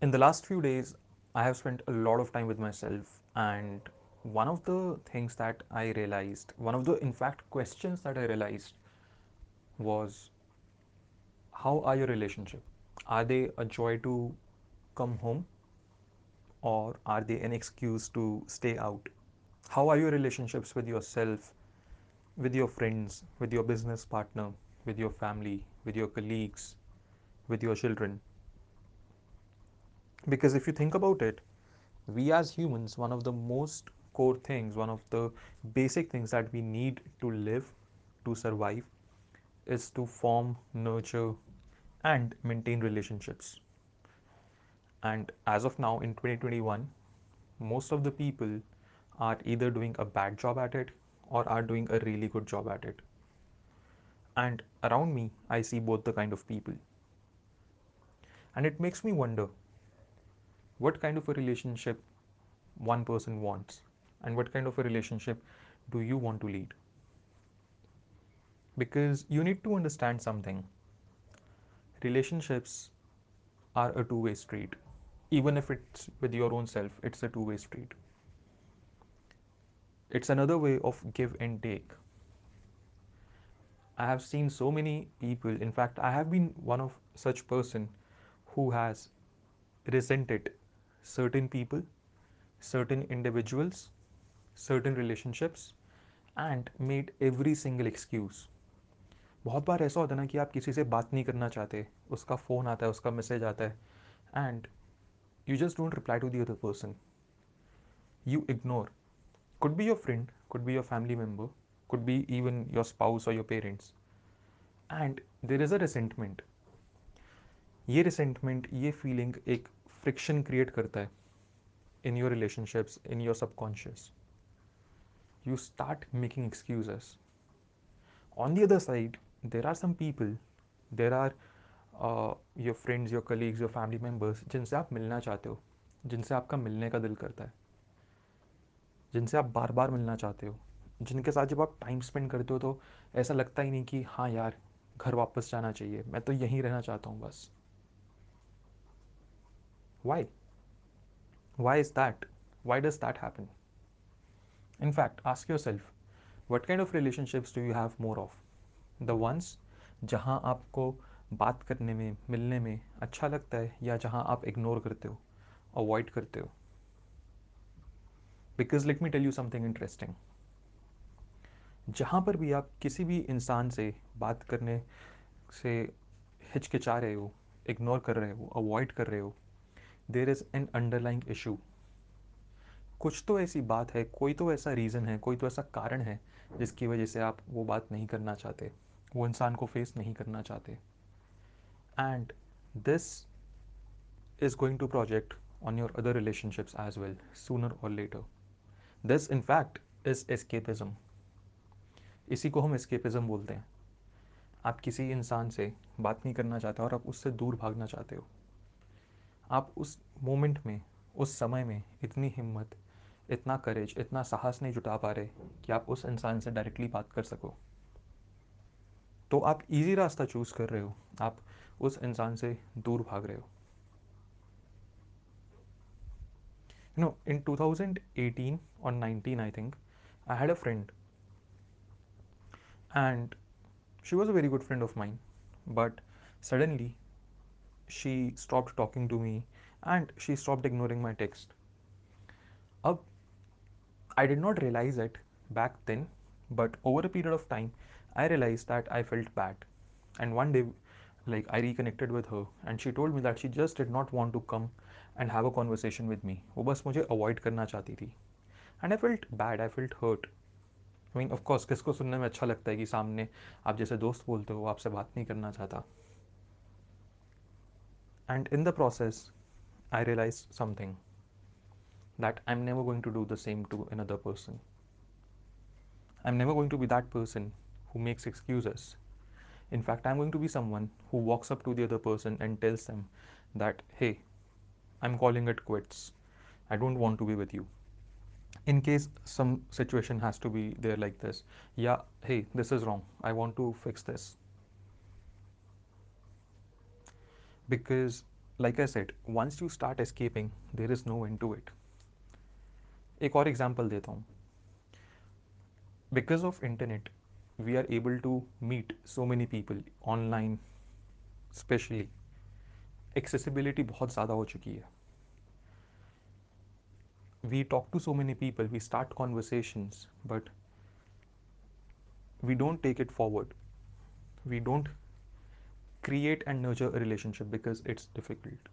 in the last few days, I have spent a lot of time with myself, and one of the things that I realized, one of the in fact questions that I realized was how are your relationship? Are they a joy to come home or are they an excuse to stay out? How are your relationships with yourself, with your friends, with your business partner, with your family, with your colleagues, with your children? Because if you think about it, we as humans, one of the most core things, one of the basic things that we need to live, to survive, is to form, nurture, and maintain relationships. And as of now, in 2021, most of the people are either doing a bad job at it or are doing a really good job at it. And around me, I see both the kind of people. And it makes me wonder what kind of a relationship one person wants and what kind of a relationship do you want to lead? Because you need to understand something. Relationships are a two way street. Even if it's with your own self it's a two way street. It's another way of give and take. I have seen so many people in fact i have been one of such person who has resented certain people certain individuals certain relationships and made every single excuse बहुत बार ऐसा होता है ना कि आप किसी से बात नहीं करना चाहते उसका फ़ोन आता है उसका मैसेज आता है and you just don't reply to the other person you ignore could be your friend could be your family member could be even your spouse or your parents and there is a resentment ये resentment ये feeling एक friction create करता है in your relationships in your subconscious you start making excuse on the other side there are some people there are your friends your colleagues your family members जिनसे आप मिलना चाहते हो, जिनसे आपका मिलने का दिल करता है, जिनसे आप बार बार मिलना चाहते हो, जिनके साथ जब आप टाइम स्पेंड करते हो तो ऐसा लगता ही नहीं कि हाँ यार, घर वापस जाना चाहिए, मैं तो यहीं रहना चाहता हूँ बस। Why is that why does that happen in fact ask yourself what kind of relationships do you have more of the ones जहाँ आपको बात करने में, मिलने में अच्छा लगता है या जहाँ आप इग्नोर करते हो अवॉइड करते हो? Because let me tell you something interesting जहाँ पर भी आप किसी भी इंसान से बात करने से हिचकिचा रहे हो इग्नोर कर रहे हो अवॉइड कर रहे हो there is an underlying issue कुछ तो ऐसी बात है, कोई तो ऐसा रीज़न है, कोई तो ऐसा कारण है, जिसकी वजह से आप वो बात नहीं करना चाहते, वो इंसान को फेस नहीं करना चाहते। And this is going to project on your other relationships as well sooner or later this in fact is escapism इसी को हम एस्केपिज्म बोलते हैं। आप किसी इंसान से बात नहीं करना चाहते और आप उससे दूर भागना चाहते हो। आप उस मोमेंट में, उस समय में इतनी हिम्मत, इतना करेज इतना साहस नहीं जुटा पा रहे कि आप उस इंसान से डायरेक्टली बात कर सको। तो आप इजी रास्ता चूज़ कर रहे हो। आप उस इंसान से दूर भाग रहे हो। You know, in 2018 or 19 i think, i had a friend. And she was a very good friend of mine. But suddenly she stopped talking to me and she stopped ignoring my text अब I did not realize it back then, but over a period of time, I realized that I felt bad. And one day, like I reconnected with her, and she told me that she just did not want to come and have a conversation with me. वो बस मुझे avoid करना चाहती थी. And I felt bad. I felt hurt. I mean, of course, किसको सुनने में अच्छा लगता है कि सामने आप जैसे दोस्त बोलते हो आपसे बात नहीं करना चाहता and in the process, I realized something that I'm never going to do the same to another person. I'm never going to be that person who makes excuses. In fact, I'm going to be someone who walks up to the other person and tells them that, hey, I'm calling it quits. I don't want to be with you. In case some situation has to be there like this, yeah, hey, this is wrong. I want to fix this. Because like I said, once you start escaping, there is no end to it. एक और example देता हूँ because of internet we are able to meet so many people online specially accessibility बहुत ज़्यादा हो चुकी है we talk to so many people, we start conversations, but we don't take it forward. We don't create and nurture a relationship because it's difficult.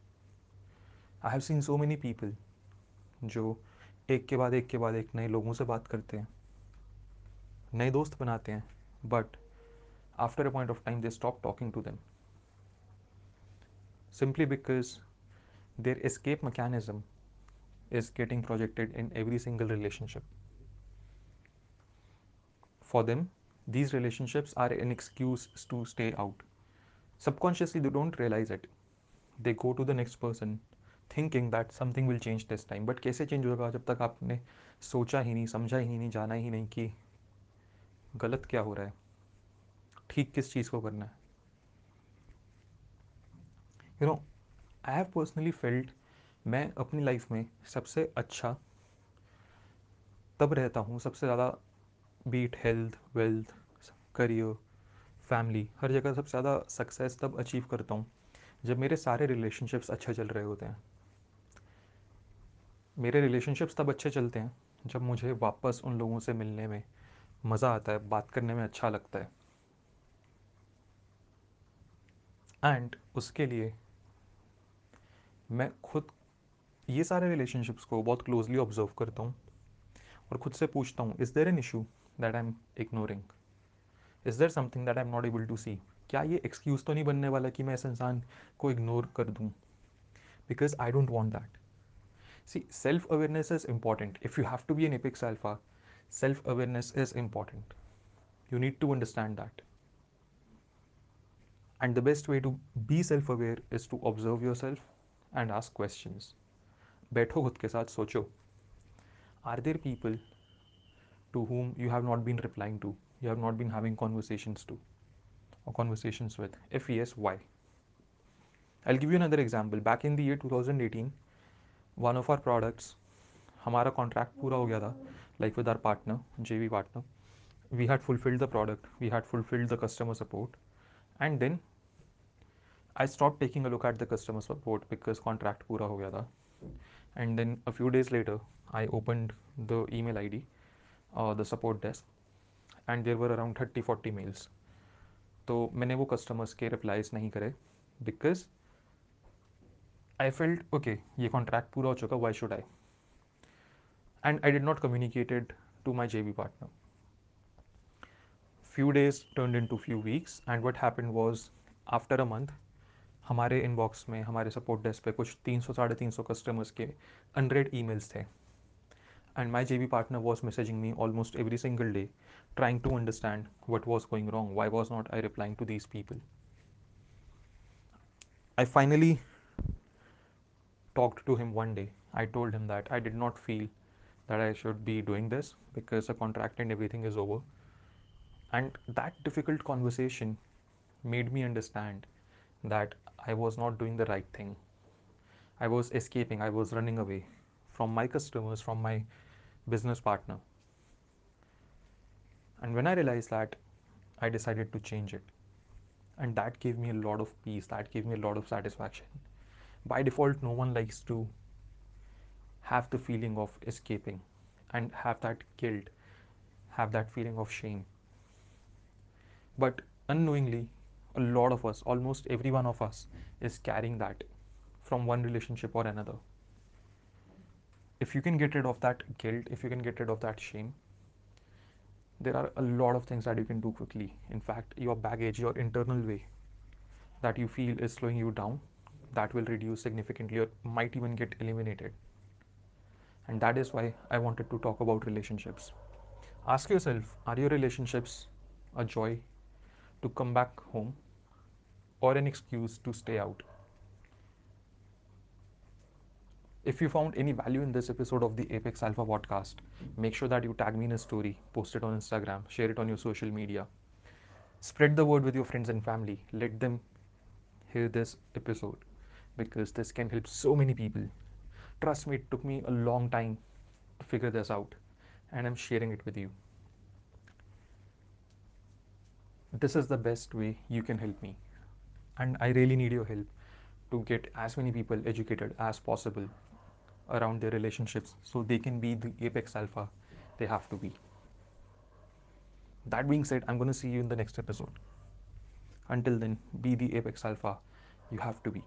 I have seen so many people जो एक के बाद एक के बाद एक नए लोगों से बात करते हैं नए दोस्त बनाते हैं but after a point of time they stop talking to them simply because their escape mechanism is getting projected in every single relationship. For them, these relationships are an excuse to stay out. Subconsciously, they don't realize it. They go to the next person thinking that something will change this time. But कैसे change होगा जब तक आपने सोचा ही नहीं समझा ही नहीं जाना ही नहीं कि गलत क्या हो रहा है ठीक किस चीज़ को करना है you know I have personally felt मैं अपनी लाइफ में सबसे अच्छा तब रहता हूँ सबसे ज़्यादा be it health wealth career family, हर जगह सबसे ज़्यादा सक्सेस तब अचीव करता हूँ, जब मेरे सारे रिलेशनशिप्स अच्छे चल रहे होते हैं। मेरे रिलेशनशिप्स तब अच्छे चलते हैं, जब मुझे वापस उन लोगों से मिलने में मज़ा आता है, बात करने में अच्छा लगता है। एंड उसके लिए मैं खुद ये सारे रिलेशनशिप्स को बहुत क्लोजली ऑब्ज़र्व करता हूँ और खुद से पूछता हूँ is there an issue that I am ignoring is there something that I am not able to see क्या ये एक्सक्यूज़ तो नहीं बनने वाला कि मैं इस इंसान को इग्नोर कर दूँ because I don't want that see self awareness is important if you have to be an epic सेल्फा self awareness is important you need to understand that and the best way to be self aware is to observe yourself and ask questions बैठो खुद के साथ सोचो are there people to whom you have not been replying to you have not been having conversations to or conversations with if yes why i'll give you another example back in the year 2018 one of our products हमारा contract पूरा हो गया था like with are partner J we partner we had fulfilled the product we had fulfilled the customer support and then I stop taking a look at the customer support because contract पूरा हो गया था and then a few days later i opened the email id uh, the support desk and there were around 30 40 mails. तो मैंने वो customers के replies नहीं करे बिकॉज़ आई फेल्ट ओके ये कॉन्ट्रैक्ट पूरा हो चुका why should I and I did not communicated to my J B partner few days turned into few weeks, and what happened was, after a month, हमारे inbox में, हमारे support desk पे कुछ तीन सौ, साढ़े तीन सौ कस्टमर्स के हंड्रेड ई मेल्स थे। and my JV partner was messaging me almost every single day, trying to understand what was going wrong, why was not I replying to these people. I finally talked to him one day. I told him that I did not feel that I should be doing this because the contract and everything is over. And that difficult conversation made me understand that I was not doing the right thing. I was escaping, I was running away from my customers, from my business partner. And when I realized that, I decided to change it. And that gave me a lot of peace, that gave me a lot of satisfaction. By default, no one likes to have the feeling of escaping and have that guilt, have that feeling of shame. But unknowingly, a lot of us, almost every one of us, is carrying that from one relationship or another. If you can get rid of that guilt, if you can get rid of that shame, there are a lot of things that you can do quickly. In fact, your baggage, your internal way that you feel is slowing you down, that will reduce significantly or might even get eliminated. And that is why I wanted to talk about relationships. Ask yourself are your relationships a joy to come back home or an excuse to stay out. If you found any value in this episode of the Apex Alpha podcast, make sure that you tag me in a story, post it on Instagram, share it on your social media. Spread the word with your friends and family. Let them hear this episode. because this can help so many people. Trust me, it took me a long time to figure this out, and I'm sharing it with you. This is the best way you can help me, and I really need your help to get as many people educated as possible around their relationships so they can be the apex alpha they have to be. That being said, I'm going to see you in the next episode. Until then, be the apex alpha you have to be.